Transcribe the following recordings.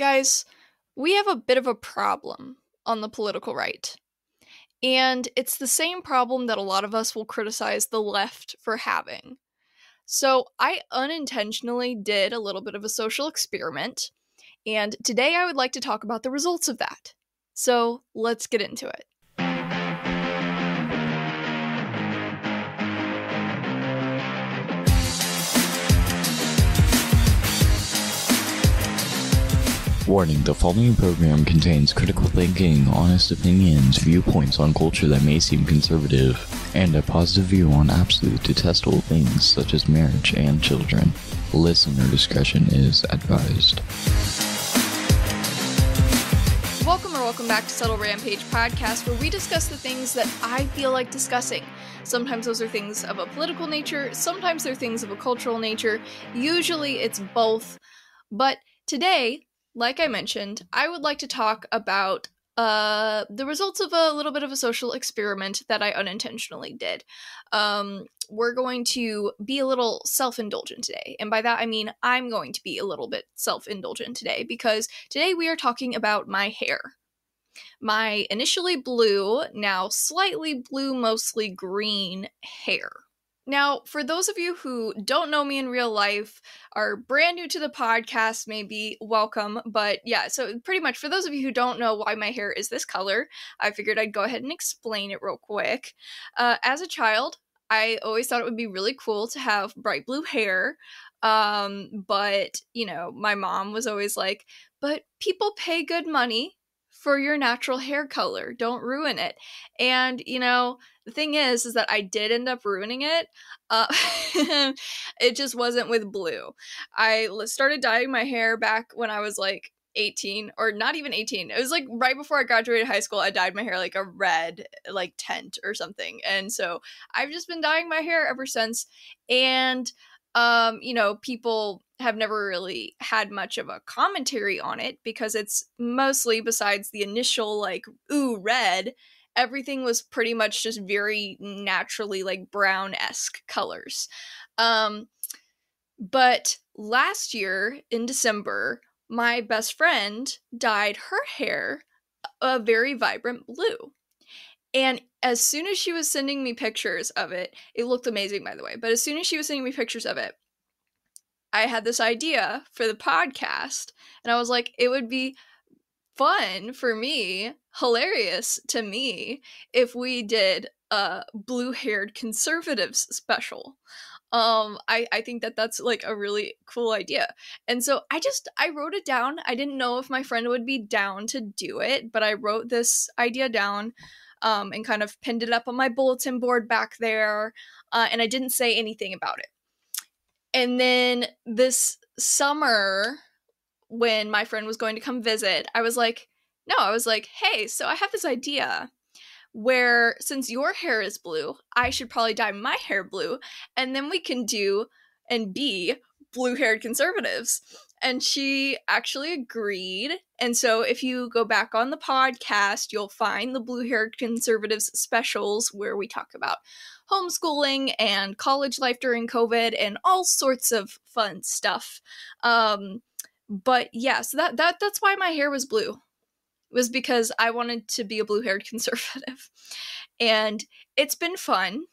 Guys, we have a bit of a problem on the political right. And it's the same problem that a lot of us will criticize the left for having. So, I unintentionally did a little bit of a social experiment, and today I would like to talk about the results of that. So, let's get into it. Warning the following program contains critical thinking, honest opinions, viewpoints on culture that may seem conservative, and a positive view on absolute detestable things such as marriage and children. Listener discretion is advised. Welcome or welcome back to Subtle Rampage Podcast, where we discuss the things that I feel like discussing. Sometimes those are things of a political nature, sometimes they're things of a cultural nature. Usually it's both. But today, like I mentioned, I would like to talk about uh, the results of a little bit of a social experiment that I unintentionally did. Um, we're going to be a little self indulgent today. And by that, I mean I'm going to be a little bit self indulgent today because today we are talking about my hair. My initially blue, now slightly blue, mostly green hair. Now, for those of you who don't know me in real life, are brand new to the podcast, maybe welcome. But yeah, so pretty much for those of you who don't know why my hair is this color, I figured I'd go ahead and explain it real quick. Uh, as a child, I always thought it would be really cool to have bright blue hair. Um, but, you know, my mom was always like, but people pay good money for your natural hair color. Don't ruin it. And, you know, the thing is, is that I did end up ruining it. Uh, it just wasn't with blue. I started dyeing my hair back when I was like 18 or not even 18 it was like right before i graduated high school i dyed my hair like a red like tent or something and so i've just been dyeing my hair ever since and um you know people have never really had much of a commentary on it because it's mostly besides the initial like ooh red everything was pretty much just very naturally like brown-esque colors. Um but last year in december my best friend dyed her hair a very vibrant blue and as soon as she was sending me pictures of it, it looked amazing, by the way, but as soon as she was sending me pictures of it, I had this idea for the podcast. And I was like, it would be fun for me, hilarious to me, if we did a blue haired conservatives special um i i think that that's like a really cool idea and so i just i wrote it down i didn't know if my friend would be down to do it but i wrote this idea down um, and kind of pinned it up on my bulletin board back there uh, and i didn't say anything about it and then this summer when my friend was going to come visit i was like no i was like hey so i have this idea where since your hair is blue, I should probably dye my hair blue, and then we can do and be blue haired conservatives. And she actually agreed. And so if you go back on the podcast, you'll find the blue haired conservatives specials where we talk about homeschooling and college life during COVID and all sorts of fun stuff. Um, but yeah, so that, that that's why my hair was blue was because I wanted to be a blue haired conservative. And it's been fun.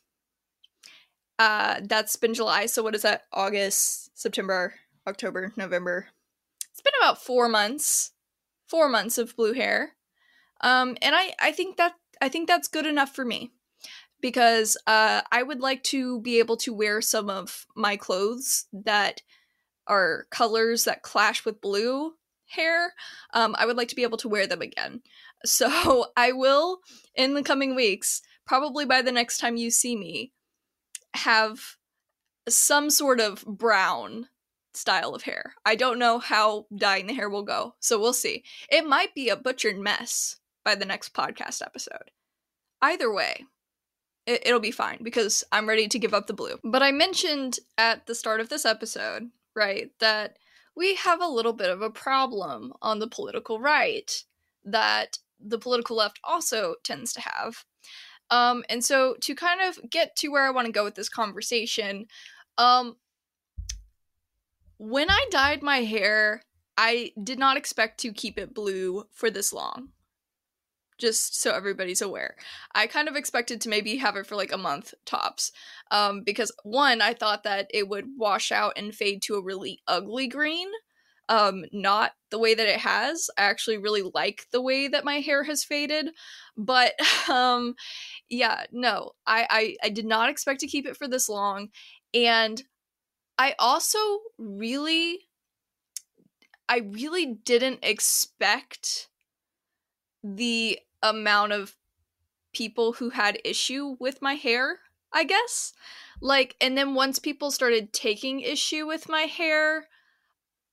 Uh, that's been July. So, what is that? August, September, October, November. It's been about four months. Four months of blue hair. Um, and I, I think that I think that's good enough for me because uh, I would like to be able to wear some of my clothes that are colors that clash with blue hair, um, I would like to be able to wear them again. So I will, in the coming weeks, probably by the next time you see me, have some sort of brown style of hair. I don't know how dyeing the hair will go, so we'll see. It might be a butchered mess by the next podcast episode. Either way, it, will be fine because I'm ready to give up the blue. But I mentioned at the start of this episode, right, that we have a little bit of a problem on the political right that the political left also tends to have. Um, and so, to kind of get to where I want to go with this conversation, um, when I dyed my hair I did not expect to keep it blue for this long. Just so everybody's aware. I kind of expected to maybe have it for like a month tops. Um, because one, I thought that it would wash out and fade to a really ugly green. Um, not the way that it has. I actually really like the way that my hair has faded. But um yeah, no. I, I I did not expect to keep it for this long. And I also really I really didn't expect the amount of people who had issue with my hair, I guess. Like, and then once people started taking issue with my hair,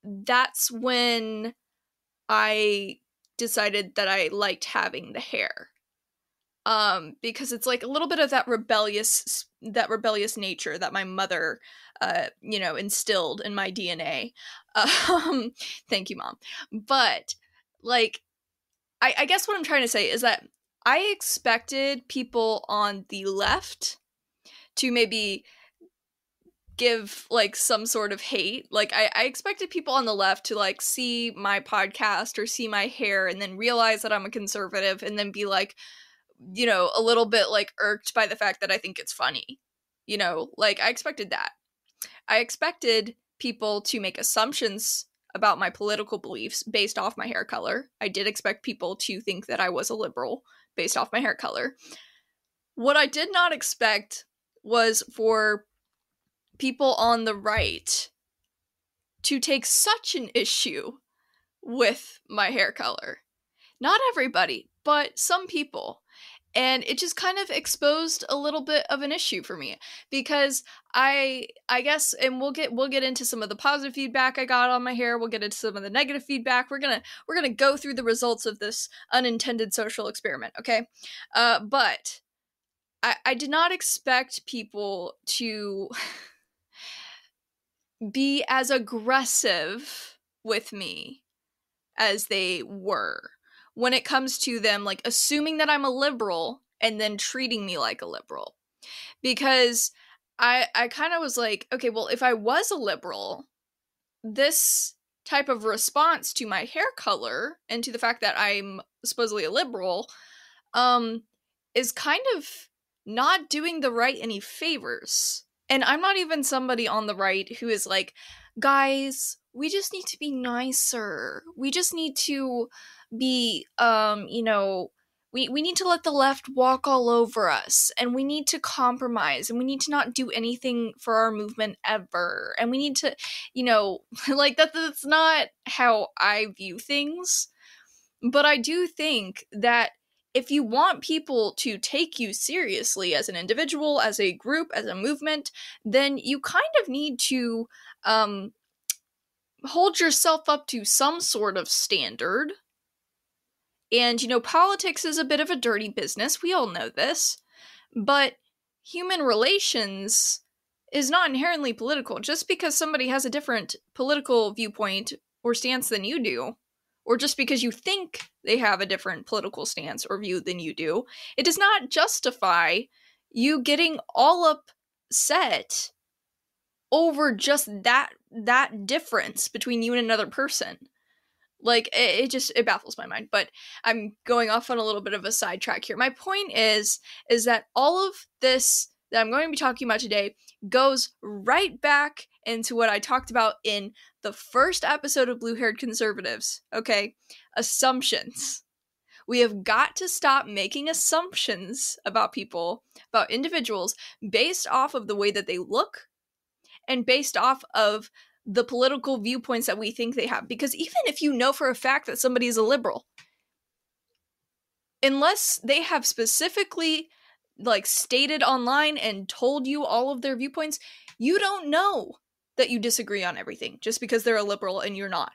that's when I decided that I liked having the hair. Um, because it's like a little bit of that rebellious that rebellious nature that my mother uh, you know, instilled in my DNA. Um, thank you, mom. But like, I, I guess what I'm trying to say is that I expected people on the left to maybe give like some sort of hate. Like I, I expected people on the left to like see my podcast or see my hair and then realize that I'm a conservative and then be like, you know, a little bit like irked by the fact that I think it's funny. You know, like I expected that. I expected people to make assumptions about my political beliefs based off my hair color. I did expect people to think that I was a liberal based off my hair color. What I did not expect was for people on the right to take such an issue with my hair color. Not everybody, but some people and it just kind of exposed a little bit of an issue for me because i i guess and we'll get we'll get into some of the positive feedback i got on my hair we'll get into some of the negative feedback we're gonna we're gonna go through the results of this unintended social experiment okay? Uh but i i did not expect people to be as aggressive with me as they were when it comes to them like assuming that I'm a liberal and then treating me like a liberal. Because I I kind of was like, okay, well, if I was a liberal, this type of response to my hair color and to the fact that I'm supposedly a liberal um is kind of not doing the right any favors. And I'm not even somebody on the right who is like, guys, we just need to be nicer. We just need to be um you know we, we need to let the left walk all over us and we need to compromise and we need to not do anything for our movement ever and we need to you know like that that's not how i view things. But i do think that if you want people to take you seriously as an individual as a group as a movement then you kind of need to um hold yourself up to some sort of standard and, you know, politics is a bit of a dirty business. We all know this. But human relations is not inherently political. Just because somebody has a different political viewpoint or stance than you do, or just because you think they have a different political stance or view than you do, it does not justify you getting all upset over just that that difference between you and another person like it, it, just it baffles my mind but i'm going off on a little bit of a sidetrack here. My point is is that all of this that i'm going to be talking about today goes right back into what i talked about in the first episode of blue haired conservatives okay? Assumptions. We have got to stop making assumptions about people about individuals based off of the way that they look and based off of the political viewpoints that we think they have. Because even if you know for a fact that somebody is a liberal, unless they have specifically like stated online and told you all of their viewpoints, you don't know that you disagree on everything just because they're a liberal and you're not.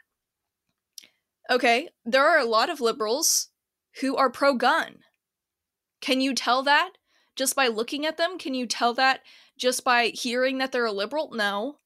Okay, there are a lot of liberals who are pro gun. Can you tell that just by looking at them? Can you tell that just by hearing that they're a liberal? No.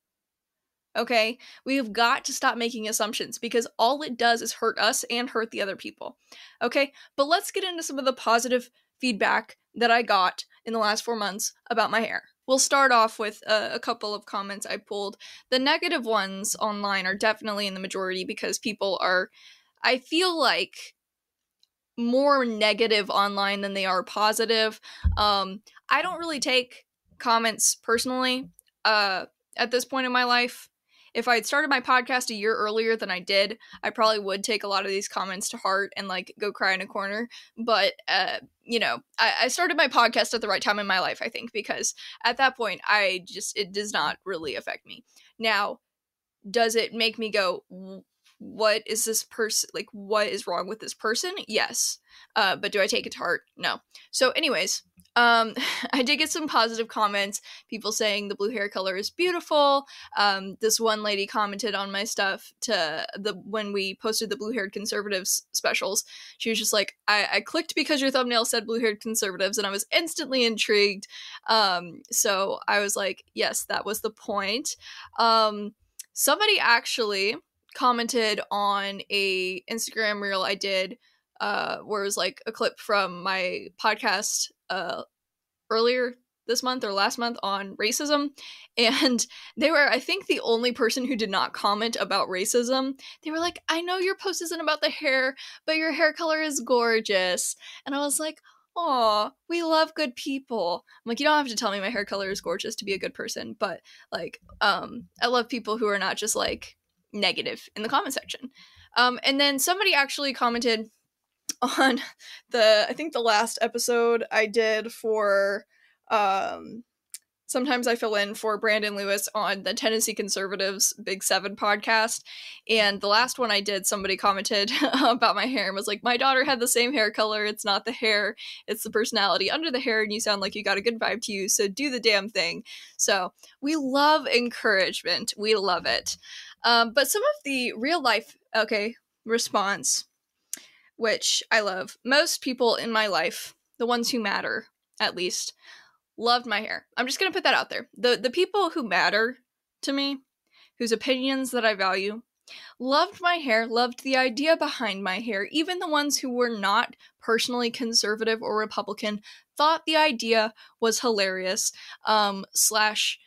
Okay? We've got to stop making assumptions because all it does is hurt us and hurt the other people. Okay? But let's get into some of the positive feedback that I got in the last four months about my hair. we'll start off with a, a, couple of comments I pulled. The negative ones online are definitely in the majority because people are, I feel like, more negative online than they are positive. Um, I don't really take comments personally uh, at this point in my life. If I had started my podcast a year earlier than I did, I probably would take a lot of these comments to heart and like go cry in a corner. But uh, you know, I, I started my podcast at the right time in my life, I think, because at that point, I just it does not really affect me. Now, does it make me go? What is this person like? What is wrong with this person? Yes, uh, but do I take it to heart? No. So, anyways, um, I did get some positive comments. People saying the blue hair color is beautiful. Um, this one lady commented on my stuff to the when we posted the blue haired conservatives specials. She was just like, I, I clicked because your thumbnail said blue haired conservatives, and I was instantly intrigued. Um, so I was like, yes, that was the point. Um, somebody actually commented on a Instagram reel I did uh, where it was like a clip from my podcast uh, earlier this month or last month on racism and they were i think the only person who did not comment about racism. They were like i know your post isn't about the hair but your hair color is gorgeous. And i was like oh we love good people. I'm like you don't have to tell me my hair color is gorgeous to be a good person but like um i love people who are not just like negative in the comment section. Um and then somebody actually commented on the I think the last episode I did for um sometimes I fill in for Brandon Lewis on the Tennessee Conservatives Big 7 podcast. And the last one I did somebody commented about my hair and was like my daughter had the same hair color. It's not the hair. It's the personality under the hair and you sound like you got a good vibe to you so do the damn thing. So we love encouragement. We love it. Um, but some of the real life okay response which I love. Most people in my life, the ones who matter, at least, loved my hair. I'm just gonna put that out there. The the people who matter to me, whose opinions that I value, loved my hair, loved the idea behind my hair. Even the ones who were not personally conservative or Republican thought the idea was hilarious. Um, slash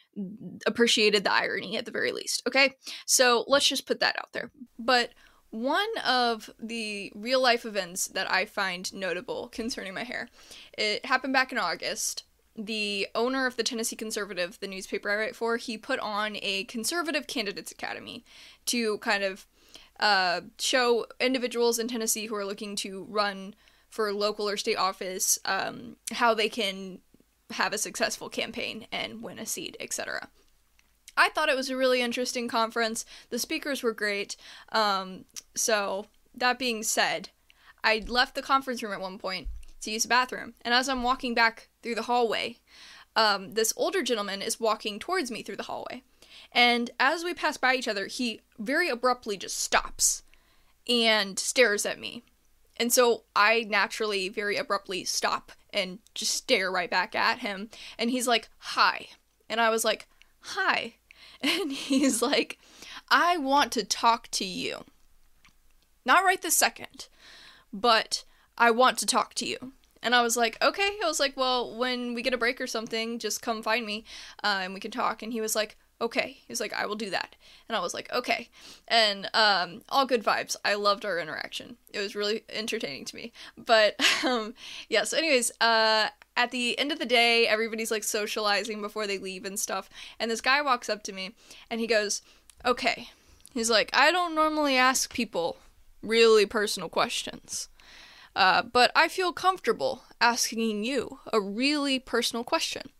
appreciated the irony at the very least. Okay, so let's just put that out there. But one of the real life events that I find notable concerning my hair, it happened back in August. The owner of the Tennessee Conservative, the newspaper I write for, he put on a conservative candidates academy to kind of uh, show individuals in Tennessee who are looking to run for local or state office um, how they can have a successful campaign and win a seat, etc. I thought it was a really interesting conference. The speakers were great. Um, so, that being said, I left the conference room at one point to use the bathroom. And as I'm walking back through the hallway, um, this older gentleman is walking towards me through the hallway. And as we pass by each other, he very abruptly just stops and stares at me. And so I naturally, very abruptly stop and just stare right back at him. And he's like, Hi. And I was like, Hi. And he's like, I want to talk to you. Not right this second, but I want to talk to you. And I was like, okay. I was like, well, when we get a break or something, just come find me uh, and we can talk. And he was like, okay. He was like, I will do that. And I was like, okay. And um, all good vibes. I loved our interaction. It was really entertaining to me. But um, yeah, so, anyways, uh, at the end of the day, everybody's like socializing before they leave and stuff. And this guy walks up to me and he goes, Okay. He's like, I don't normally ask people really personal questions. Uh, but I feel comfortable asking you a really personal question.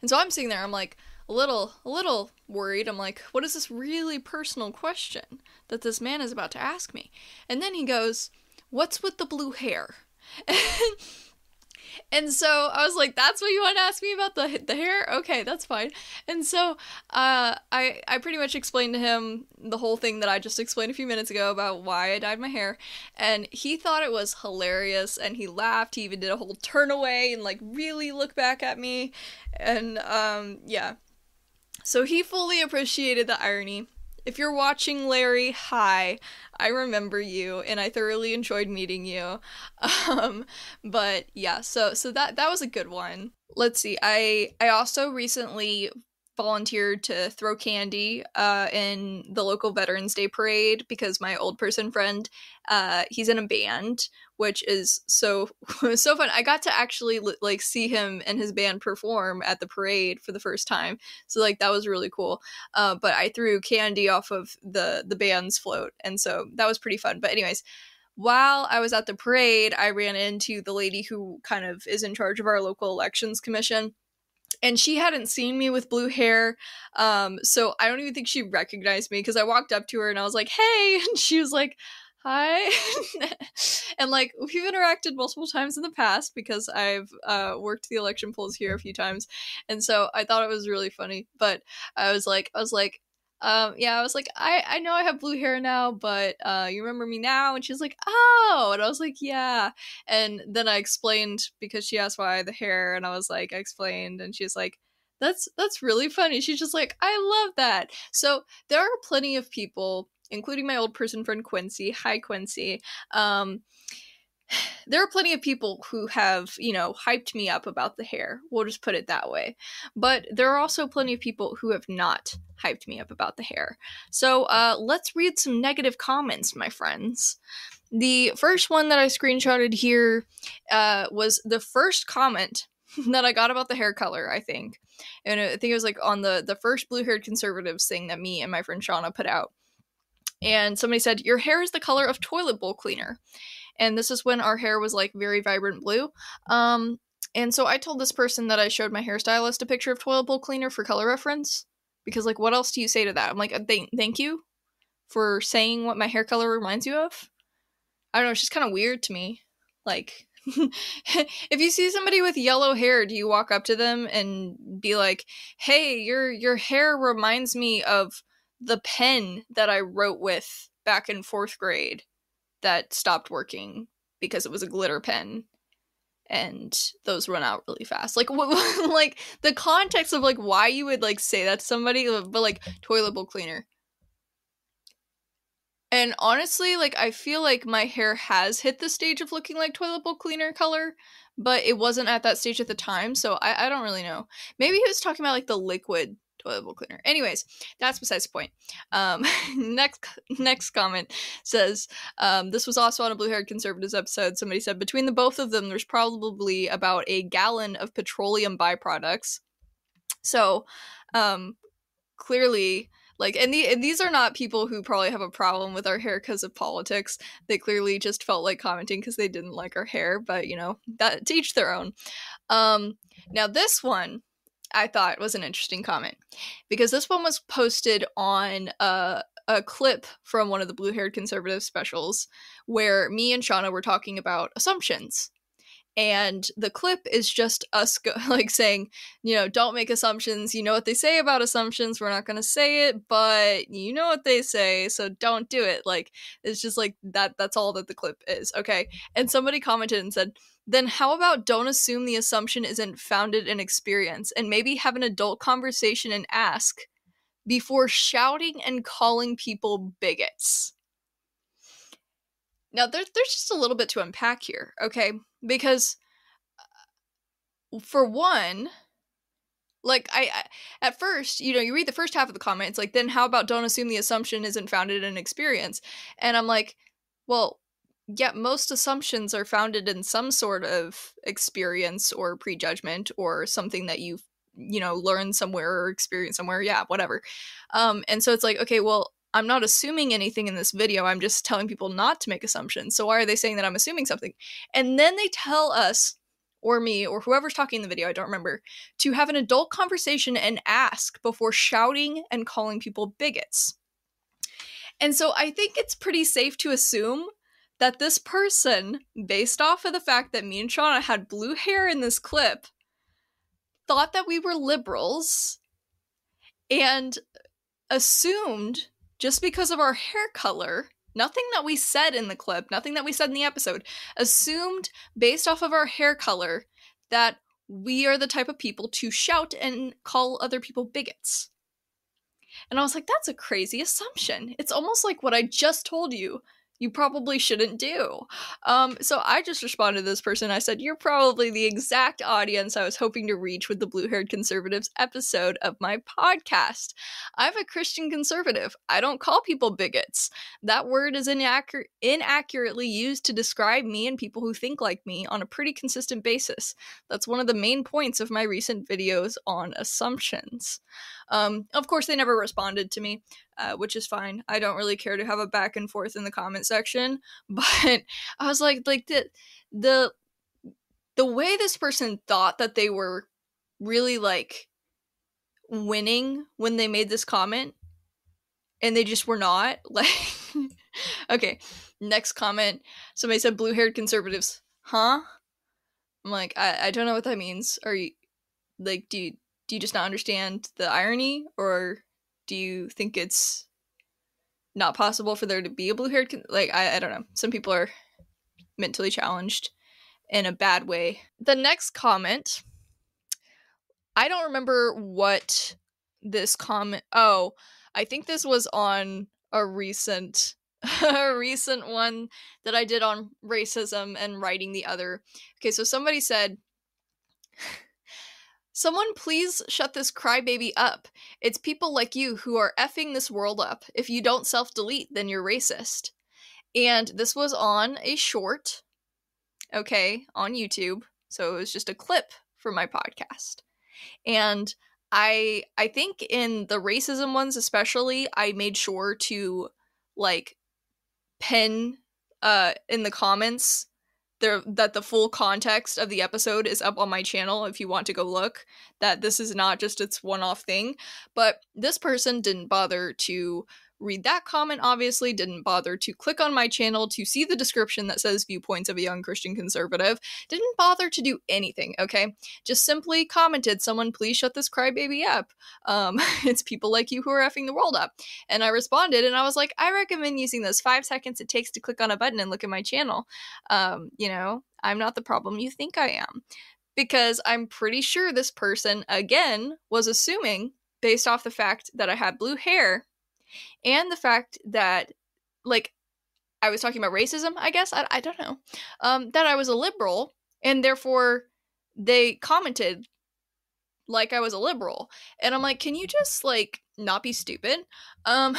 And so I'm sitting there, I'm like, a little, a little worried. I'm like, what is this really personal question that this man is about to ask me? And then he goes, What's with the blue hair? And so I was like, "That's what you want to ask me about the the hair? Okay, that's fine." And so uh, I I pretty much explained to him the whole thing that I just explained a few minutes ago about why I dyed my hair, and he thought it was hilarious, and he laughed. He even did a whole turn away and like really look back at me, and um, yeah. So he fully appreciated the irony If you're watching, Larry, hi. I remember you, and I thoroughly enjoyed meeting you. Um, but yeah, so so that that was a good one. Let's see. I I also recently volunteered to throw candy uh, in the local Veterans Day parade because my old person friend, uh, he's in a band, which is so so fun. I got to actually like see him and his band perform at the parade for the first time, so like that was really cool. Uh, but I threw candy off of the the band's float, and so that was pretty fun. But anyways while I was at the parade, I ran into the lady who kind of is in charge of our local elections commission and she hadn't seen me with blue hair um so i don't even think she recognized me because i walked up to her and i was like hey and she was like hi and like we've interacted multiple times in the past because i've uh, worked the election polls here a few times and so i thought it was really funny but i was like i was like um yeah i was like i i know i have blue hair now but uh you remember me now? And she's like oh! And i was like yeah. And then i explained because she asked why the hair and i was like i explained and she's like that's that's really funny. She's just like i love that. So there are plenty of people including my old person friend quincy. Hi quincy. Um there are plenty of people who have, you know, hyped me up about the hair. We'll just put it that way. But there are also plenty of people who have not hyped me up about the hair. So uh, let's read some negative comments, my friends. The first one that I screenshotted here uh, was the first comment that I got about the hair color, I think. And I think it was like on the, the first blue haired conservatives thing that me and my friend Shauna put out. And somebody said, Your hair is the color of toilet bowl cleaner and this is when our hair was like very vibrant blue. Um, and so I told this person that I showed my hairstylist a picture of toilet bowl cleaner for color reference because like what else do you say to that? I'm like thank thank you for saying what my hair color reminds you of. I don't know, it's just kind of weird to me. Like if you see somebody with yellow hair, do you walk up to them and be like, "Hey, your your hair reminds me of the pen that I wrote with back in 4th grade." That stopped working because it was a glitter pen. And those run out really fast. Like what, like the context of like why you would like say that to somebody uh, but like toilet bowl cleaner. And honestly like i feel like my hair has hit the stage of looking like toilet bowl cleaner color but it wasn't at that stage at the time so i, I don't really know. Maybe he was talking about like the liquid toilet bowl cleaner. Anyways, that's besides the point. Um, next next comment says um, this was also on a blue haired conservatives episode. Somebody said between the both of them, there's probably about a gallon of petroleum byproducts. So um, clearly. Like and, the, and these are not people who probably have a problem with our hair because of politics. They clearly just felt like commenting because they didn't like our hair, but you know that to each their own. Um, now this one I thought was an interesting comment because this one was posted on a, a clip from one of the blue haired conservative specials where me and Shauna were talking about assumptions. And the clip is just us go- like saying, you know, don't make assumptions. You know what they say about assumptions. We're not going to say it, but you know what they say, so don't do it. Like it's just like that. That's all that the clip is. Okay. And somebody commented and said, then how about don't assume the assumption isn't founded in experience and maybe have an adult conversation and ask before shouting and calling people bigots? Now, there, there's just a little bit to unpack here, okay? Because, uh, for one, like I, I, at first you know you read the first half of the comment it's like then how about don't assume the assumption isn't founded in experience and i'm like well yeah, most assumptions are founded in some sort of experience or prejudgment or something that you've you know learned somewhere or experienced somewhere yeah whatever um and so it's like okay well i'm not assuming anything in this video i'm just telling people not to make assumptions so why are they saying that i'm assuming something? And then they tell us or me or whoever's talking in the video i don't remember to have an adult conversation and ask before shouting and calling people bigots. And so i think it's pretty safe to assume that this person, based off of the fact that me and Shauna had blue hair in this clip, thought that we were liberals and assumed just because of our hair color, nothing that we said in the clip, nothing that we said in the episode, assumed based off of our hair color that we are the type of people to shout and call other people bigots. And I was like, that's a crazy assumption. It's almost like what I just told you you probably shouldn't do. Um, so I just responded to this person. I said, You're probably the exact audience I was hoping to reach with the Blue Haired Conservatives episode of my podcast. I'm a Christian conservative. I don't call people bigots. That word is inaccur- inaccurately used to describe me and people who think like me on a pretty consistent basis. That's one of the main points of my recent videos on assumptions. Um, of course, they never responded to me, uh, which is fine. I don't really care to have a back and forth in the comment section, but I was like, like the the the way this person thought that they were really like winning when they made this comment and they just were not like okay next comment. Somebody said blue haired conservatives. Huh? I'm like I, I don't know what that means. Are you like do you do you just not understand the irony or do you think it's not possible for there to be a blue haired con- like I, I don't know. Some people are mentally challenged in a bad way. The next comment i don't remember what this comment oh i think this was on a recent a recent one that i did on racism and writing the other. Okay so somebody said Someone please shut this crybaby up. It's people like you who are effing this world up. If you don't self delete, then you're racist. And this was on a short, okay, on YouTube. So it was just a clip for my podcast. And I I think in the racism ones especially, I made sure to like pin uh in the comments there that the full context of the episode is up on my channel if you want to go look that this is not just its one-off thing. But this person didn't bother to read that comment obviously didn't bother to click on my channel to see the description that says viewpoints of a young christian conservative. Didn't bother to do anything okay? Just simply commented someone please shut this crybaby up. Um, it's people like you who are effing the world up. And i responded and i was like i recommend using those five seconds it takes to click on a button and look at my channel. Um, you know i'm not the problem you think i am. Because i'm pretty sure this person again was assuming based off the fact that i had blue hair and the fact that like I was talking about racism, I guess I, I don't know, um, that I was a liberal and therefore they commented like I was a liberal, and I'm like, can you just like not be stupid? Um,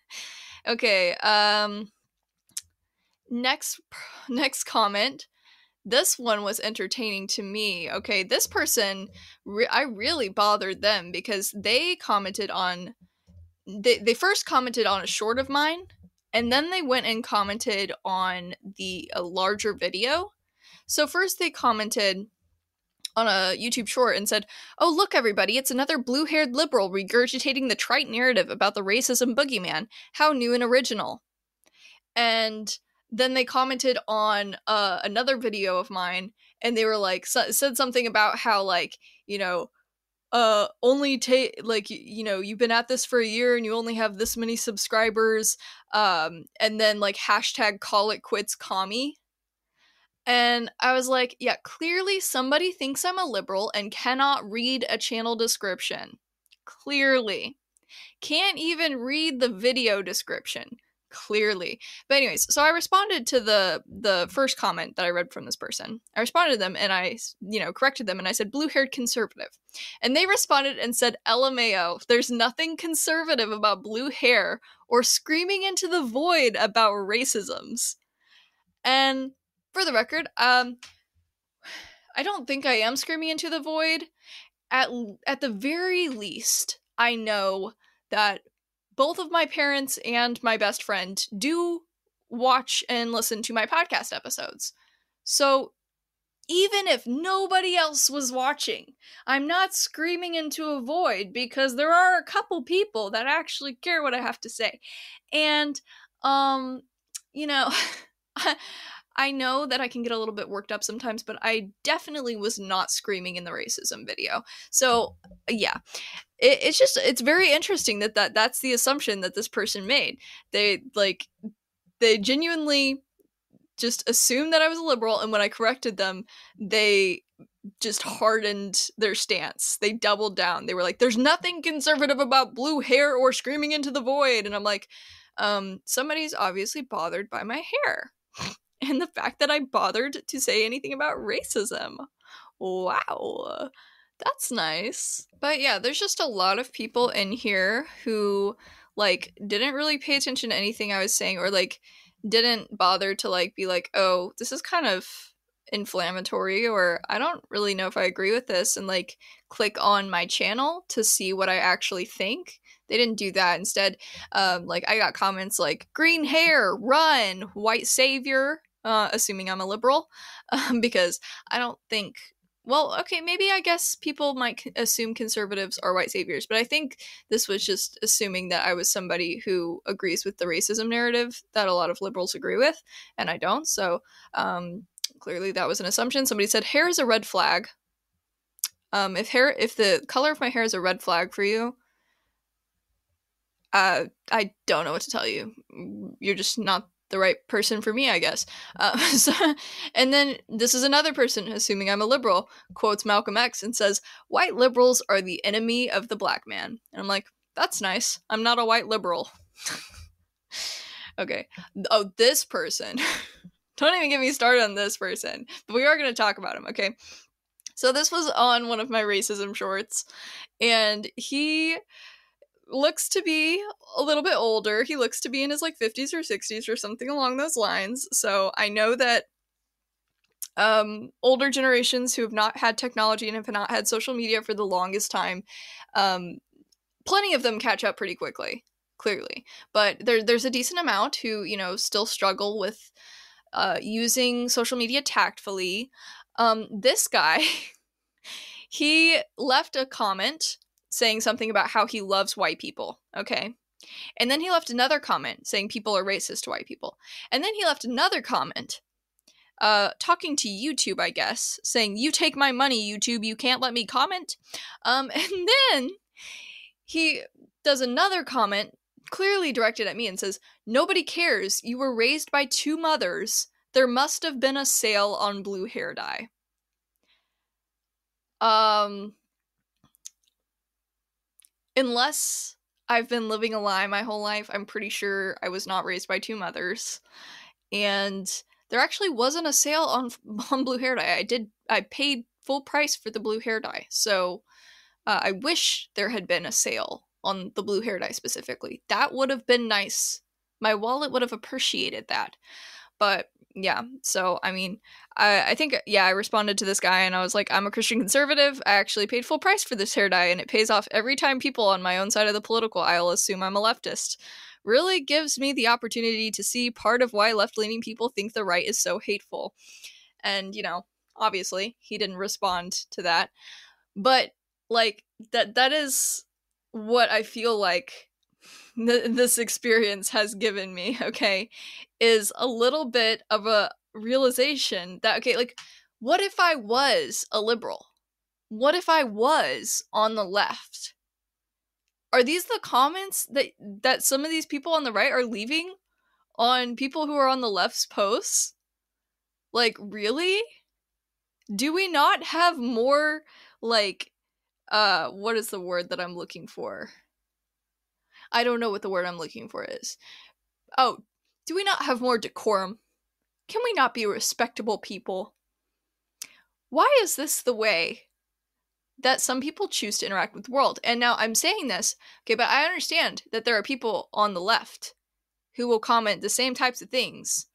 okay. Um, next next comment this one was entertaining to me. Okay, this person, re- I really bothered them because they commented on they they first commented on a short of mine and then they went and commented on the a larger video. So first they commented on a YouTube short and said, "Oh, look everybody, it's another blue-haired liberal regurgitating the trite narrative about the racism boogeyman. How new and original." And then they commented on uh, another video of mine and they were like so- said something about how like, you know, uh only take like you know you've been at this for a year and you only have this many subscribers um and then like hashtag call it quits commie. And i was like yeah clearly somebody thinks i'm a liberal and cannot read a channel description. Clearly. Can't even read the video description clearly. But anyways, so I responded to the the first comment that I read from this person. I responded to them and I, you know, corrected them and I said blue-haired conservative. And they responded and said LMAO, there's nothing conservative about blue hair or screaming into the void about racisms. And for the record, um I don't think I am screaming into the void. At at the very least, I know that both of my parents and my best friend do watch and listen to my podcast episodes. So even if nobody else was watching, I'm not screaming into a void because there are a couple people that actually care what I have to say. And um you know, I know that I can get a little bit worked up sometimes, but I definitely was not screaming in the racism video. So, yeah. It, it's just it's very interesting that, that that's the assumption that this person made. They like they genuinely just assumed that I was a liberal and when I corrected them, they just hardened their stance. They doubled down. They were like, there's nothing conservative about blue hair or screaming into the void. And I'm like, um, somebody's obviously bothered by my hair. and the fact that I bothered to say anything about racism. Wow. That's nice. But yeah, there's just a lot of people in here who like didn't really pay attention to anything I was saying or like didn't bother to like be like, "Oh, this is kind of inflammatory or I don't really know if I agree with this and like click on my channel to see what I actually think. They didn't do that. Instead, um, like I got comments like green hair, run, white savior, uh, assuming I'm a liberal, um, because I don't think. Well, okay, maybe I guess people might assume conservatives are white saviors, but I think this was just assuming that I was somebody who agrees with the racism narrative that a lot of liberals agree with, and I don't. So, um, clearly that was an assumption. Somebody said hair is a red flag. Um, if hair, if the color of my hair is a red flag for you, uh, I don't know what to tell you. You're just not the right person for me, I guess. Uh, so, and then this is another person, assuming I'm a liberal, quotes Malcolm X and says, White liberals are the enemy of the black man. And I'm like, that's nice. I'm not a white liberal. okay. Oh, this person. Don't even get me started on this person. But we are going to talk about him, okay? So this was on one of my racism shorts, and he looks to be a little bit older. He looks to be in his like 50s or 60s or something along those lines. So I know that um, older generations who have not had technology and have not had social media for the longest time, um, plenty of them catch up pretty quickly, clearly. But there, there's a decent amount who, you know, still struggle with uh, using social media tactfully. Um, this guy, he left a comment saying something about how he loves white people. Okay. And then he left another comment saying people are racist to white people. And then he left another comment uh, talking to YouTube, I guess, saying, You take my money, YouTube, you can't let me comment. Um, and then he does another comment clearly directed at me and says, Nobody cares. You were raised by two mothers. There must have been a sale on blue hair dye. Um, unless I've been living a lie my whole life, I'm pretty sure I was not raised by two mothers. And there actually wasn't a sale on on blue hair dye. I did I paid full price for the blue hair dye. So uh, I wish there had been a sale on the blue hair dye specifically. That would have been nice. My wallet would have appreciated that. But yeah so i mean I, I think yeah i responded to this guy and i was like i'm a christian conservative. I actually paid full price for this hair dye and it pays off every time people on my own side of the political aisle assume i'm a leftist. Really gives me the opportunity to see part of why left-leaning people think the right is so hateful. And you know obviously he didn't respond to that. But like that that is what i feel like th- this experience has given me, okay, is a little bit of a realization that, okay, like, what if I was a liberal? What if I was on the left? Are these the comments that that some of these people on the right are leaving on people who are on the left's posts? Like, really? Do we not have more like uh what is the word that I'm looking for? I don't know what the word I'm looking for is. Oh, do we not have more decorum? Can we not be respectable people? Why is this the way that some people choose to interact with the world? And now I'm saying this, okay, but I understand that there are people on the left who will comment the same types of things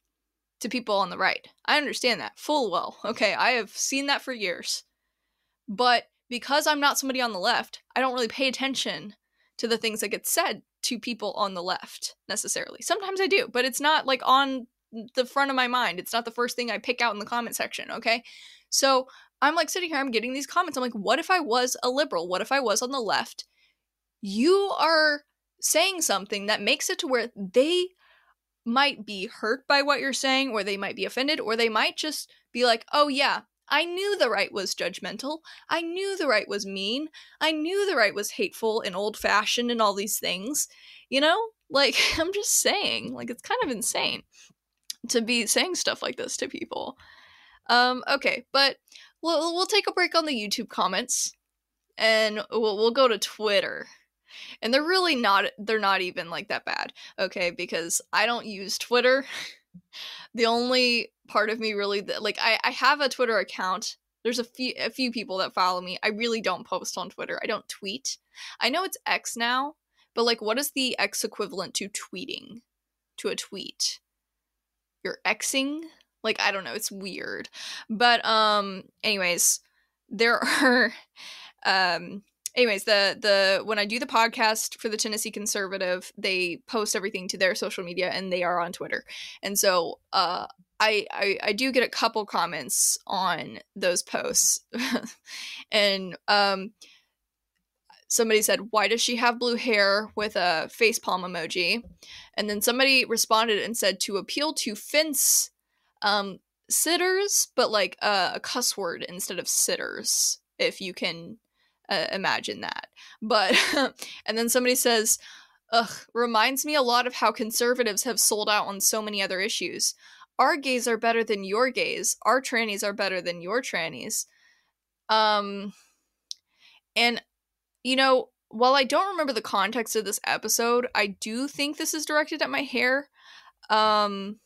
to people on the right. I understand that full well. Okay, I have seen that for years. But because I'm not somebody on the left, I don't really pay attention to the things that get said to people on the left necessarily. Sometimes I do, but it's not like on the front of my mind. It's not the first thing I pick out in the comment section, okay? So I'm like sitting here, I'm getting these comments. I'm like, what if I was a liberal? What if I was on the left? You are saying something that makes it to where they might be hurt by what you're saying, or they might be offended, or they might just be like, oh yeah, I knew the right was judgmental. I knew the right was mean. I knew the right was hateful and old fashioned and all these things. You know? Like, I'm just saying, like, it's kind of insane to be saying stuff like this to people. Um, okay, but we'll we'll take a break on the YouTube comments, and we'll we'll go to Twitter. And they're really not they're not even like that bad, okay? Because I don't use Twitter. the only part of me really that like I I have a Twitter account. There's a few a few people that follow me. I really don't post on Twitter. I don't tweet. I know it's X now, but like what is the X equivalent to tweeting? To a tweet? You're Xing? Like I don't know, it's weird. But um anyways, there are um anyways, the the when I do the podcast for the Tennessee Conservative, they post everything to their social media and they are on Twitter. And so uh I, I, I do get a couple comments on those posts and um somebody said why does she have blue hair with a facepalm emoji and then somebody responded and said to appeal to fence um sitters but like uh, a cuss word instead of sitters if you can uh, imagine that. But and then somebody says ugh reminds me a lot of how conservatives have sold out on so many other issues. Our gays are better than your gays. Our trannies are better than your trannies. Um and you know while i don't remember the context of this episode i do think this is directed at my hair. Um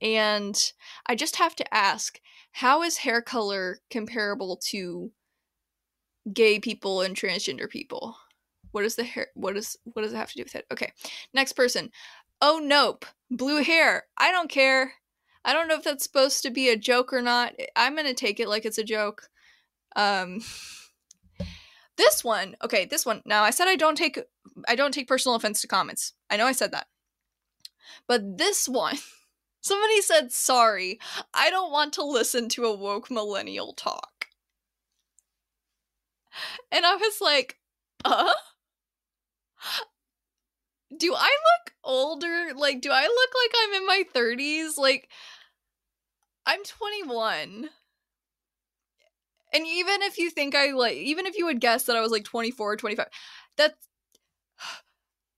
and I just have to ask how is hair color comparable to gay people and transgender people? What is the hair what is what does it have to do with it? Okay. Next person. Oh nope. Blue hair. I don't care. I don't know if that's supposed to be a joke or not. I'm to take it like it's a joke. Um this one, okay, this one. Now I said I don't take I don't take personal offense to comments. I know I said that. But this one Somebody said, sorry, I don't want to listen to a woke millennial talk. And I was like, uh? Do I look older? Like, do I look like I'm in my 30s? Like, I'm 21. And even if you think I like, even if you would guess that I was like 24 or 25, that's.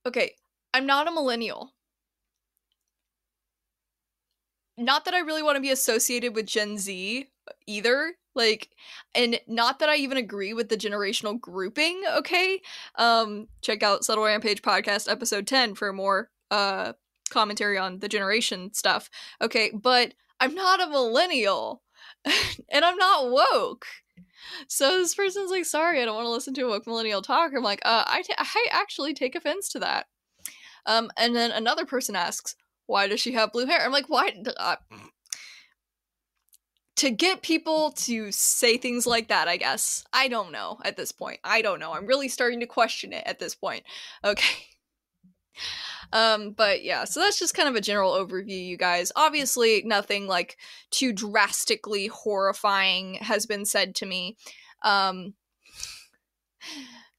Okay, I'm not a millennial not that I really want to be associated with Gen Z either. Like, and not that I even agree with the generational grouping, okay? Um, check out Subtle Rampage Podcast episode 10 for more uh commentary on the generation stuff. Okay, but I'm not a millennial and I'm not woke. So this person's like, sorry, I don't want to listen to a woke millennial talk. I'm like, uh, I, t- I actually take offense to that. Um, and then another person asks, why does she have blue hair? I'm like, why? Uh, to get people to say things like that, I guess. I don't know at this point. I don't know. I'm really starting to question it at this point. Okay. Um, but yeah, so that's just kind of a general overview, you guys. Obviously, nothing like too drastically horrifying has been said to me. Um,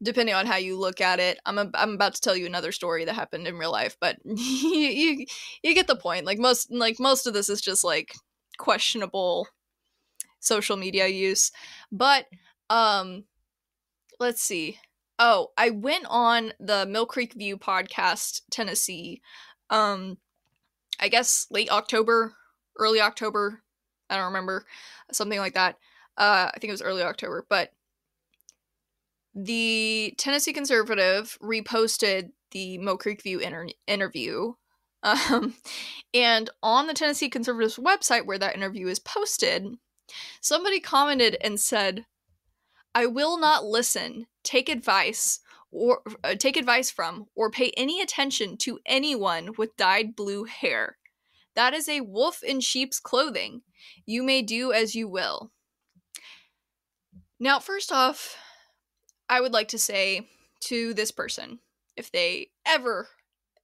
depending on how you look at it. I'm a, I'm about to tell you another story that happened in real life, but you, you you get the point. Like most like most of this is just like questionable social media use. But um let's see. Oh, I went on the Mill Creek View podcast Tennessee um I guess late October, early October. I don't remember. Something like that. Uh I think it was early October, but the Tennessee Conservative reposted the Mill Creek View inter- interview. Um, and on the Tennessee Conservative's website, where that interview is posted, somebody commented and said, I will not listen, take advice, or uh, take advice from, or pay any attention to anyone with dyed blue hair. That is a wolf in sheep's clothing. You may do as you will. Now, first off, I would like to say to this person, if they ever,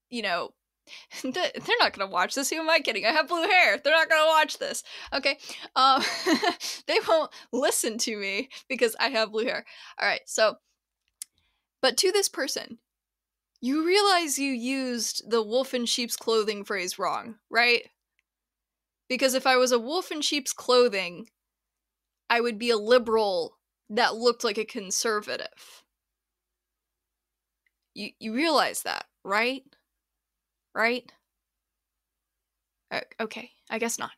you know, they're not gonna watch this. Who am I kidding? I have blue hair. They're not gonna watch this. Okay, um, they won't listen to me because I have blue hair. All right, so, but to this person, you realize you used the wolf in sheep's clothing phrase wrong, right? Because if I was a wolf in sheep's clothing, I would be a liberal that looked like a conservative. You you realize that, right? Right? Okay, I guess not.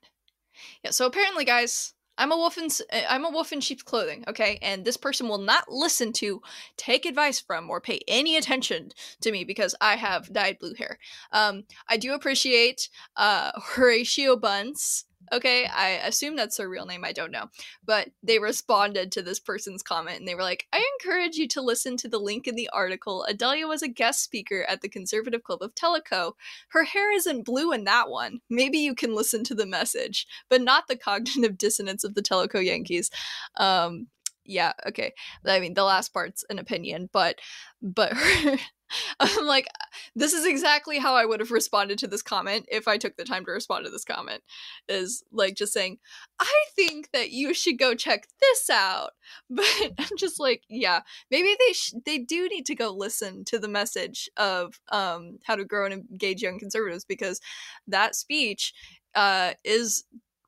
Yeah, so apparently guys, I'm a wolf in eh, I'm a wolf in sheep's clothing, okay? And this person will not listen to, take advice from, or pay any attention to me because I have dyed blue hair. Um, I do appreciate uh, Horatio Bunce Okay, I assume that's her real name, I don't know. But they responded to this person's comment and they were like, I encourage you to listen to the link in the article. Adelia was a guest speaker at the Conservative Club of Tellico. Her hair isn't blue in that one. Maybe you can listen to the message, but not the cognitive dissonance of the Tellico Yankees. Um, yeah, okay. I mean, the last part's an opinion, but but I'm like, this is exactly how I would have responded to this comment if I took the time to respond to this comment. Is like just saying, I think that you should go check this out. But I'm just like, yeah, maybe they sh- they do need to go listen to the message of um, how to grow and engage young conservatives because that speech uh, is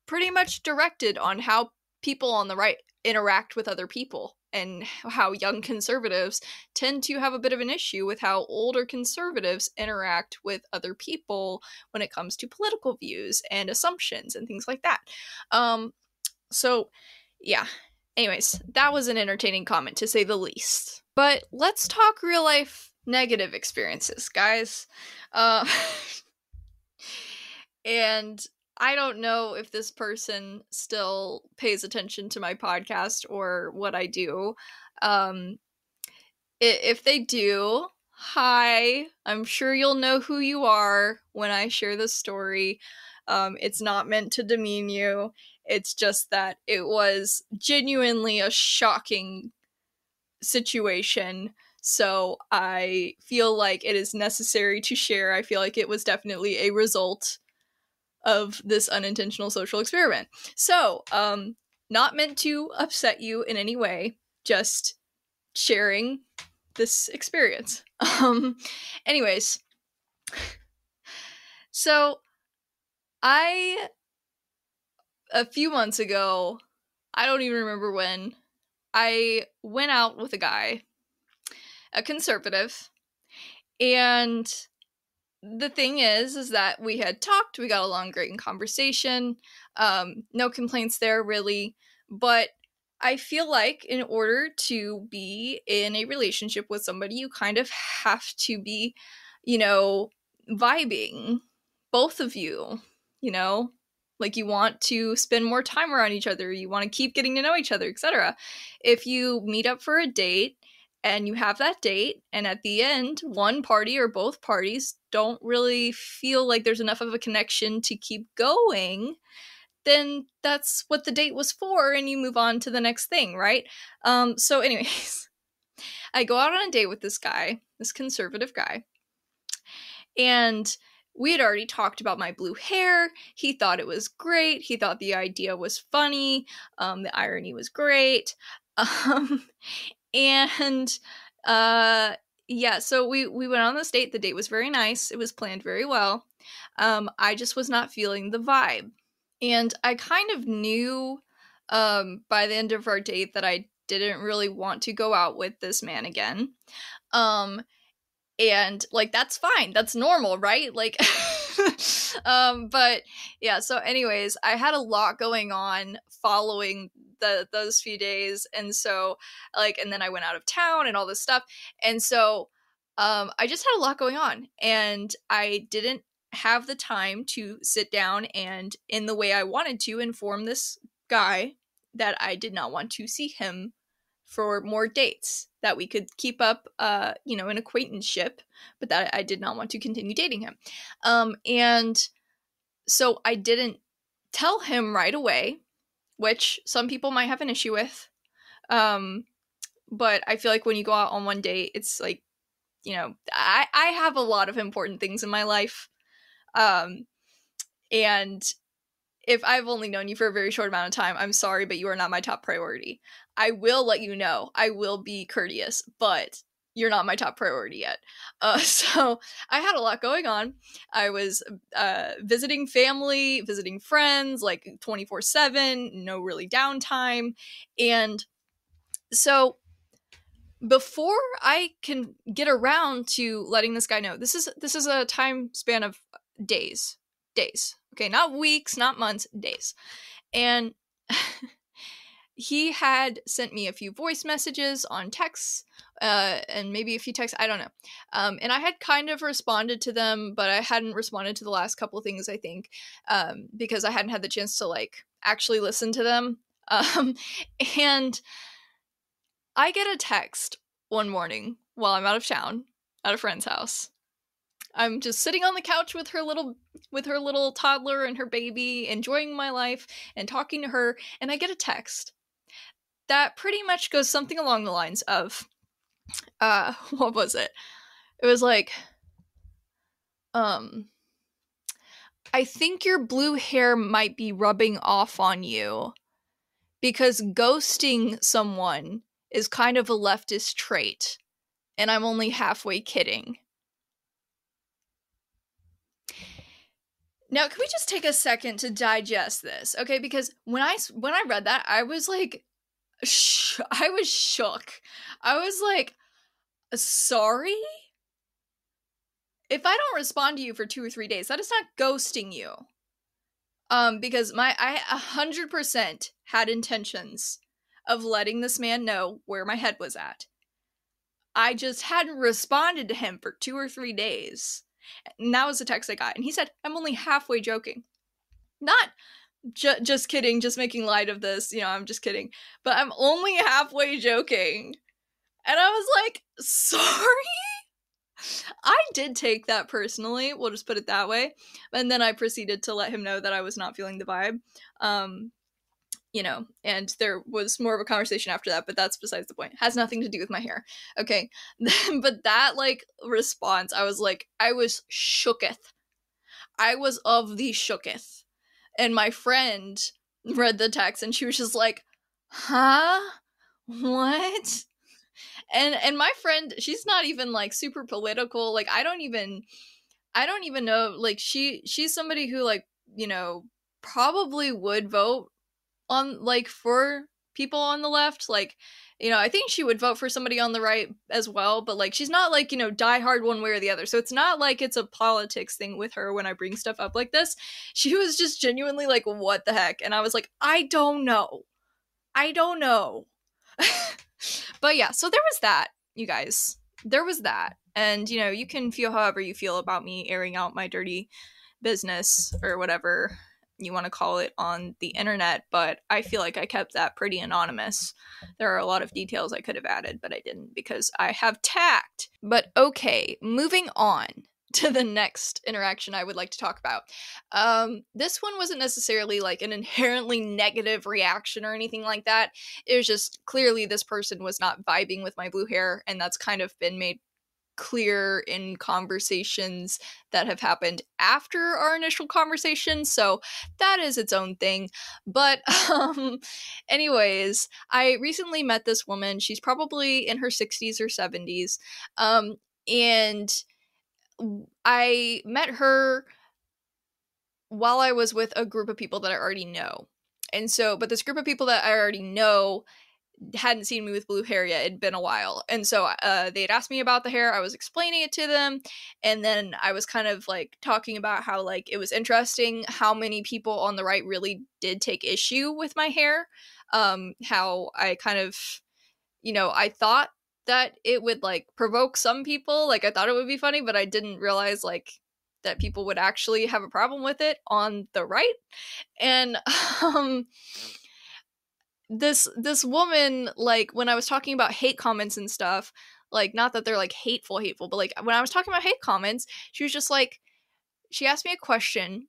pretty much directed on how people on the right interact with other people and how young conservatives tend to have a bit of an issue with how older conservatives interact with other people when it comes to political views and assumptions and things like that. Um, so, yeah. Anyways, that was an entertaining comment to say the least. But let's talk real life negative experiences, guys. Uh, and I don't know if this person still pays attention to my podcast or what I do. Um, if they do, hi. I'm sure you'll know who you are when I share this story. Um, it's not meant to demean you. It's just that it was genuinely a shocking situation. So I feel like it is necessary to share. I feel like it was definitely a result of this unintentional social experiment. So, um, not meant to upset you in any way, just sharing this experience. Um, anyways, so I, a few months ago, I don't even remember when, I went out with a guy, a conservative, and the thing is is that we had talked we got along great in conversation um no complaints there really but i feel like in order to be in a relationship with somebody you kind of have to be you know vibing both of you you know? Like you want to spend more time around each other you want to keep getting to know each other etc if you meet up for a date and you have that date and at the end one party or both parties don't really feel like there's enough of a connection to keep going then that's what the date was for and you move on to the next thing right um so anyways i go out on a date with this guy this conservative guy and we had already talked about my blue hair. He thought it was great. He thought the idea was funny. Um, the irony was great. Um, and uh yeah so we we went on this date the date was very nice it was planned very well um i just was not feeling the vibe. And i kind of knew um by the end of our date that i didn't really want to go out with this man again um and like that's fine that's normal right? Like um but yeah so anyways i had a lot going on following the those few days and so like and then i went out of town and all this stuff and so um i just had a lot going on and i didn't have the time to sit down and in the way i wanted to inform this guy that i did not want to see him for more dates that we could keep up uh you know an acquaintanceship but that i did not want to continue dating him. Um and so i didn't tell him right away which some people might have an issue with. Um but i feel like when you go out on one date it's like you know i i have a lot of important things in my life. Um and if I've only known you for a very short amount of time, I'm sorry, but you are not my top priority. I will let you know. I will be courteous, but you're not my top priority yet. Uh, so I had a lot going on. I was uh, visiting family, visiting friends, like 24 7, no really downtime. And so before I can get around to letting this guy know, this is this is a time span of days. Days. Okay, not weeks, not months, days. And he had sent me a few voice messages on texts uh, and maybe a few texts i don't know. Um, and i had kind of responded to them but i hadn't responded to the last couple things i think um, because i hadn't had the chance to like actually listen to them. Um, and i get a text one morning while i'm out of town at a friend's house. I'm just sitting on the couch with her little with her little toddler and her baby enjoying my life and talking to her and i get a text that pretty much goes something along the lines of uh what was it? It was like um i think your blue hair might be rubbing off on you because ghosting someone is kind of a leftist trait and i'm only halfway kidding. Now can we just take a second to digest this? Okay because when i when i read that i was like sh- I was shook. I was like, sorry? If I don't respond to you for two or three days, that is not ghosting you. Um, because my I a hundred percent had intentions of letting this man know where my head was at. I just hadn't responded to him for two or three days. And that was the text I got. And he said, I'm only halfway joking. Not J- just kidding, just making light of this. You know, I'm just kidding. But I'm only halfway joking. And I was like, sorry? I did take that personally. We'll just put it that way. And then I proceeded to let him know that I was not feeling the vibe. Um, you know, and there was more of a conversation after that, but that's besides the point. Has nothing to do with my hair. Okay. but that like response, I was like, I was shooketh. I was of the shooketh and my friend read the text and she was just like huh? What? And and my friend she's not even like super political like i don't even i don't even know like she she's somebody who like you know probably would vote on like for people on the left like you know, I think she would vote for somebody on the right as well, but like she's not like, you know, die hard one way or the other. So it's not like it's a politics thing with her when I bring stuff up like this. She was just genuinely like, what the heck? And I was like, I don't know. I don't know. but yeah, so there was that, you guys. There was that. And, you know, you can feel however you feel about me airing out my dirty business or whatever you want to call it on the internet, but I feel like I kept that pretty anonymous. There are a lot of details I could have added, but I didn't because I have tact. But okay, moving on to the next interaction I would like to talk about. Um, this one wasn't necessarily like an inherently negative reaction or anything like that. It was just clearly this person was not vibing with my blue hair, and that's kind of been made clear in conversations that have happened after our initial conversation so that is its own thing but um anyways i recently met this woman she's probably in her 60s or 70s um and i met her while i was with a group of people that i already know and so but this group of people that i already know hadn't seen me with blue hair yet. It'd been a while. And so uh, they had asked me about the hair. I was explaining it to them. And then I was kind of like talking about how, like, it was interesting how many people on the right really did take issue with my hair. Um, how I kind of, you know, I thought that it would like provoke some people. Like, I thought it would be funny, but I didn't realize, like, that people would actually have a problem with it on the right. And, um, this this woman like when I was talking about hate comments and stuff, like not that they're like hateful hateful, but like when I was talking about hate comments, she was just like she asked me a question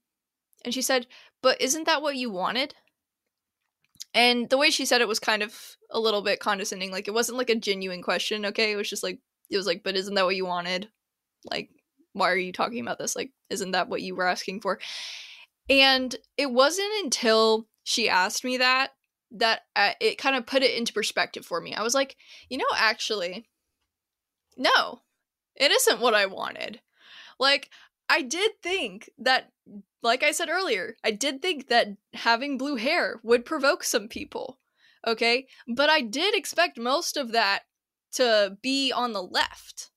and she said, "But isn't that what you wanted?" And the way she said it was kind of a little bit condescending. Like it wasn't like a genuine question, okay? It was just like it was like, "But isn't that what you wanted?" Like why are you talking about this? Like isn't that what you were asking for? And it wasn't until she asked me that that uh, it kind of put it into perspective for me. I was like, you know, actually, no, it isn't what I wanted. Like, I did think that, like I said earlier, I did think that having blue hair would provoke some people. Okay. But I did expect most of that to be on the left.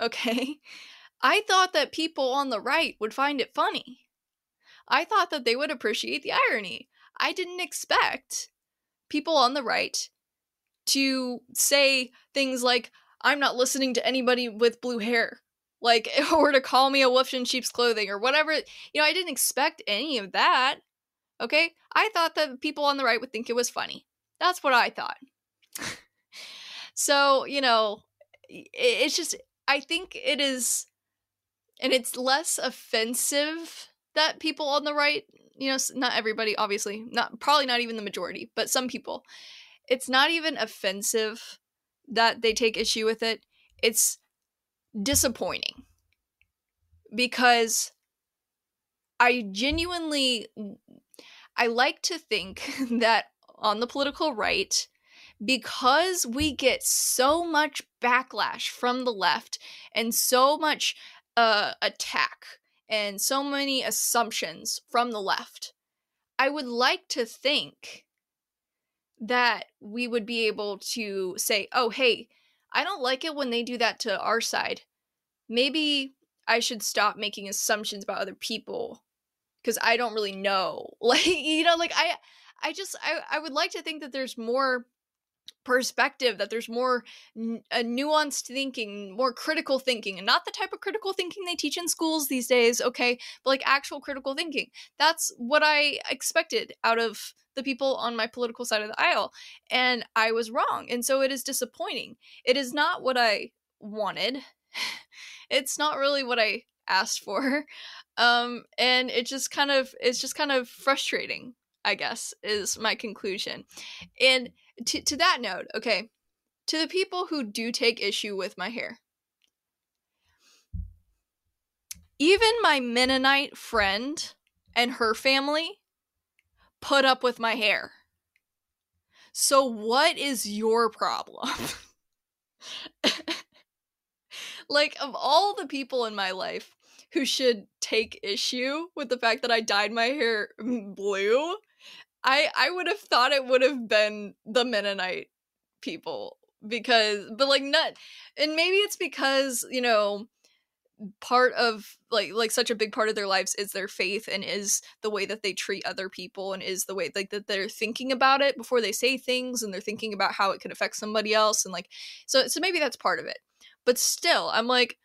Okay. I thought that people on the right would find it funny. I thought that they would appreciate the irony. I didn't expect people on the right to say things like, I'm not listening to anybody with blue hair. Like, or to call me a wolf in sheep's clothing or whatever. You know, I didn't expect any of that. Okay? I thought that people on the right would think it was funny. That's what I thought. so, you know, it's just, I think it is, and it's less offensive that people on the right, you know, not everybody, obviously, not probably not even the majority, but some people, it's not even offensive that they take issue with it. It's disappointing because I genuinely I like to think that on the political right because we get so much backlash from the left and so much uh, attack and so many assumptions from the left. I would like to think that we would be able to say, oh, hey, I don't like it when they do that to our side. Maybe I should stop making assumptions about other people because I don't really know. Like, you know, like I I just I I would like to think that there's more perspective that there's more n- a nuanced thinking more critical thinking and not the type of critical thinking they teach in schools these days okay but like actual critical thinking. That's what i expected out of the people on my political side of the aisle and i was wrong and so it is disappointing. It is not what i wanted. It's not really what i asked for um and it just kind of it's just kind of frustrating i guess is my conclusion. And to, to that note okay to the people who do take issue with my hair even my mennonite friend and her family put up with my hair. So what is your problem? Like of all the people in my life who should take issue with the fact that I dyed my hair blue, I I would have thought it would have been the Mennonite people because but like not and maybe it's because, you know, part of like like such a big part of their lives is their faith and is the way that they treat other people and is the way like that they're thinking about it before they say things and they're thinking about how it could affect somebody else and like so so maybe that's part of it but still i'm like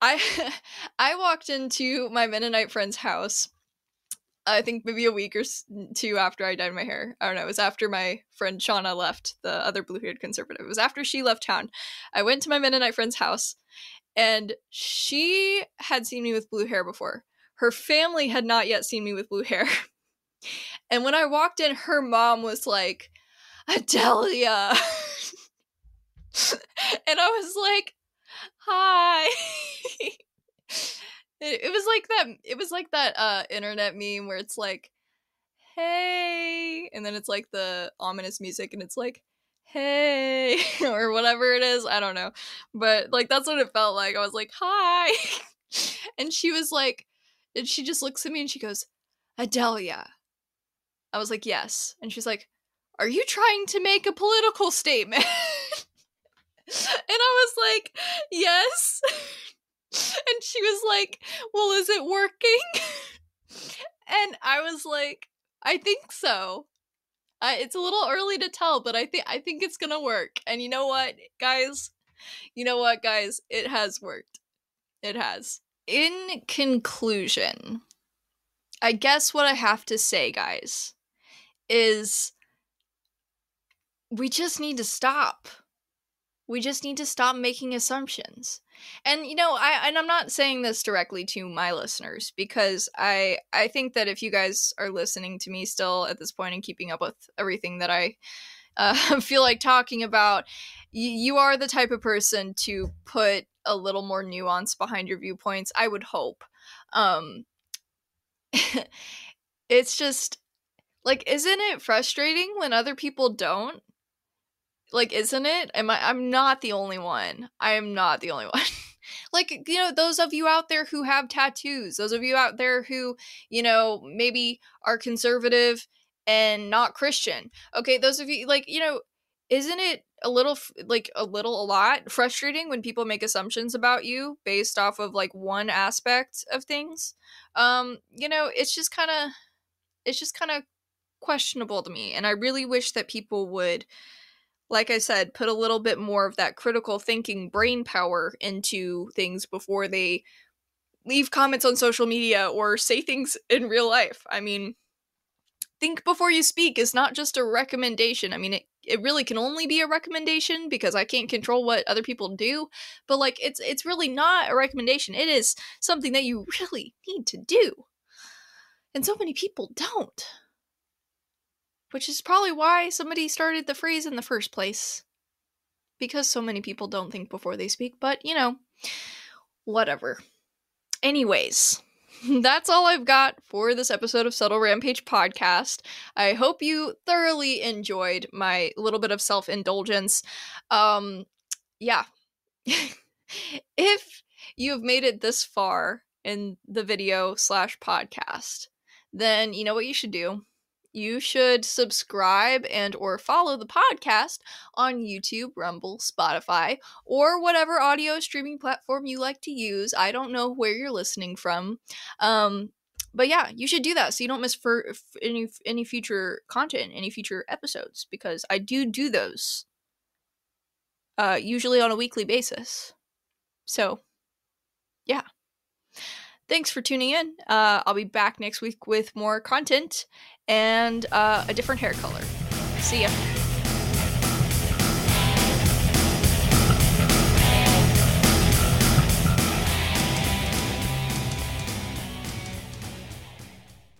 I I walked into my Mennonite friend's house. I think maybe a week or two after I dyed my hair. I don't know. It was after my friend Shauna left, the other blue-haired conservative. It was after she left town. I went to my Mennonite friend's house, and she had seen me with blue hair before. Her family had not yet seen me with blue hair. and when I walked in, her mom was like, Adelia. and I was like, hi it, it was like that it was like that uh internet meme where it's like hey and then it's like the ominous music and it's like hey or whatever it is i don't know. But like that's what it felt like. I was like hi. And she was like and she just looks at me and she goes adelia. I was like yes. And she's like are you trying to make a political statement? And I was like, yes. And she was like, well, is it working? and I was like, I think so. It's a little early to tell, but I think I think it's gonna work. And you know what, guys? You know what, guys? It has worked. It has. In conclusion, I guess what I have to say, guys, is we just need to stop. We just need to stop making assumptions. And you know, I and I'm not saying this directly to my listeners because I I think that if you guys are listening to me still at this point and keeping up with everything that I uh, feel like talking about, y- you are the type of person to put a little more nuance behind your viewpoints. I would hope. Um, it's just like, isn't it frustrating when other people don't? Like, isn't it? Am I? I'm not the only one. I am not the only one. like, you know, those of you out there who have tattoos, those of you out there who, you know, maybe are conservative and not Christian. Okay, those of you, like, you know, isn't it a little, like, a little, a lot frustrating when people make assumptions about you based off of, like, one aspect of things? Um, you know, it's just kind of, it's just kind of questionable to me. And I really wish that people would, like I said, put a little bit more of that critical thinking brain power into things before they leave comments on social media or say things in real life. I mean, think before you speak is not just a recommendation. I mean, it, it really can only be a recommendation because I can't control what other people do, but like it's it's really not a recommendation. It is something that you really need to do. And so many people don't. Which is probably why somebody started the phrase in the first place. Because so many people don't think before they speak, but you know, whatever. Anyways, that's all I've got for this episode of Subtle Rampage podcast. I hope you thoroughly enjoyed my little bit of self indulgence. Um, yeah. if you've made it this far in the video slash podcast, then you know what you should do you should subscribe and or follow the podcast on YouTube, Rumble, Spotify, or whatever audio streaming platform you like to use. I don't know where you're listening from. Um, but yeah, you should do that so you don't miss for any any future content, any future episodes because I do do those uh usually on a weekly basis. So, yeah. Thanks for tuning in. Uh, I'll be back next week with more content and uh, a different hair color. See ya.